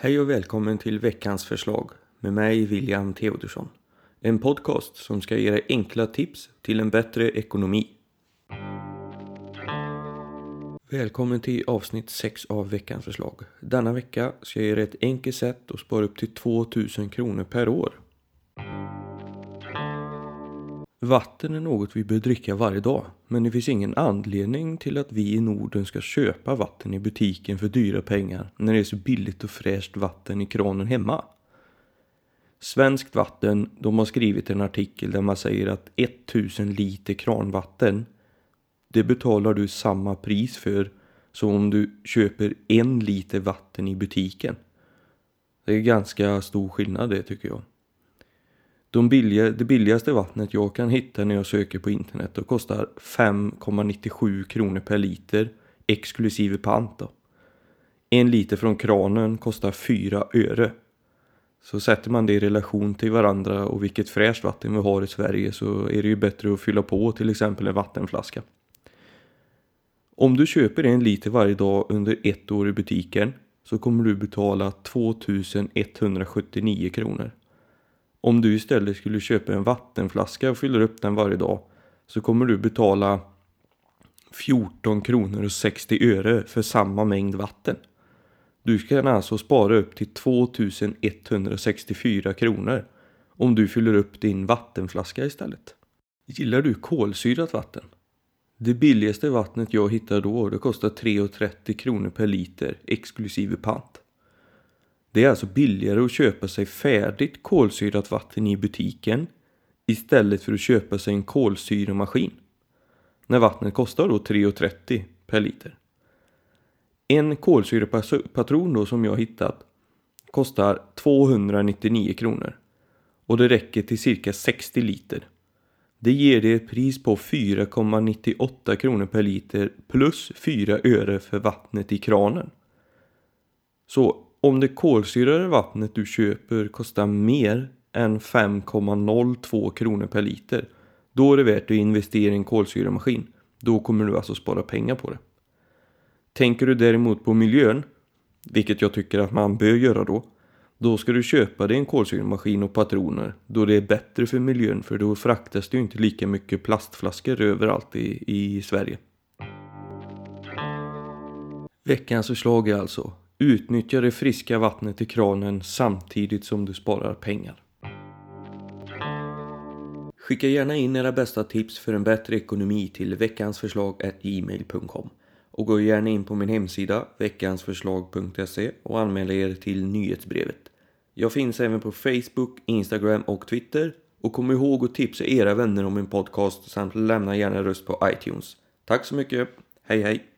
Hej och välkommen till veckans förslag med mig William Theodorsson. En podcast som ska ge dig enkla tips till en bättre ekonomi. Välkommen till avsnitt 6 av veckans förslag. Denna vecka ska jag ge dig ett enkelt sätt att spara upp till 2000 kronor per år. Vatten är något vi bör dricka varje dag, men det finns ingen anledning till att vi i Norden ska köpa vatten i butiken för dyra pengar när det är så billigt och fräscht vatten i kranen hemma. Svenskt Vatten, de har skrivit en artikel där man säger att 1000 liter kranvatten, det betalar du samma pris för som om du köper en liter vatten i butiken. Det är ganska stor skillnad det tycker jag. De billiga, det billigaste vattnet jag kan hitta när jag söker på internet och kostar 5,97 kronor per liter exklusive pant. Då. En liter från kranen kostar 4 öre. Så sätter man det i relation till varandra och vilket fräscht vatten vi har i Sverige så är det ju bättre att fylla på till exempel en vattenflaska. Om du köper en liter varje dag under ett år i butiken så kommer du betala 2179 kronor. Om du istället skulle köpa en vattenflaska och fyller upp den varje dag så kommer du betala 14 kronor och 60 öre för samma mängd vatten. Du kan alltså spara upp till 2164 kronor om du fyller upp din vattenflaska istället. Gillar du kolsyrat vatten? Det billigaste vattnet jag hittade då det kostar 3,30 kronor per liter exklusive pant. Det är alltså billigare att köpa sig färdigt kolsyrat vatten i butiken istället för att köpa sig en kolsyremaskin. När vattnet kostar då 3,30 per liter. En kolsyrepatron då som jag hittat kostar 299 kronor och det räcker till cirka 60 liter. Det ger dig ett pris på 4,98 kronor per liter plus 4 öre för vattnet i kranen. Så om det kolsyrade vattnet du köper kostar mer än 5,02 kronor per liter då är det värt att investera i en kolsyremaskin. Då kommer du alltså spara pengar på det. Tänker du däremot på miljön, vilket jag tycker att man bör göra då, då ska du köpa dig en kolsyremaskin och patroner då det är bättre för miljön för då fraktas det ju inte lika mycket plastflaskor överallt i, i Sverige. Veckans förslag är alltså Utnyttja det friska vattnet i kranen samtidigt som du sparar pengar. Skicka gärna in era bästa tips för en bättre ekonomi till veckansförslag.gmail.com och gå gärna in på min hemsida veckansförslag.se och anmäl er till nyhetsbrevet. Jag finns även på Facebook, Instagram och Twitter och kom ihåg att tipsa era vänner om min podcast samt lämna gärna röst på iTunes. Tack så mycket, hej hej!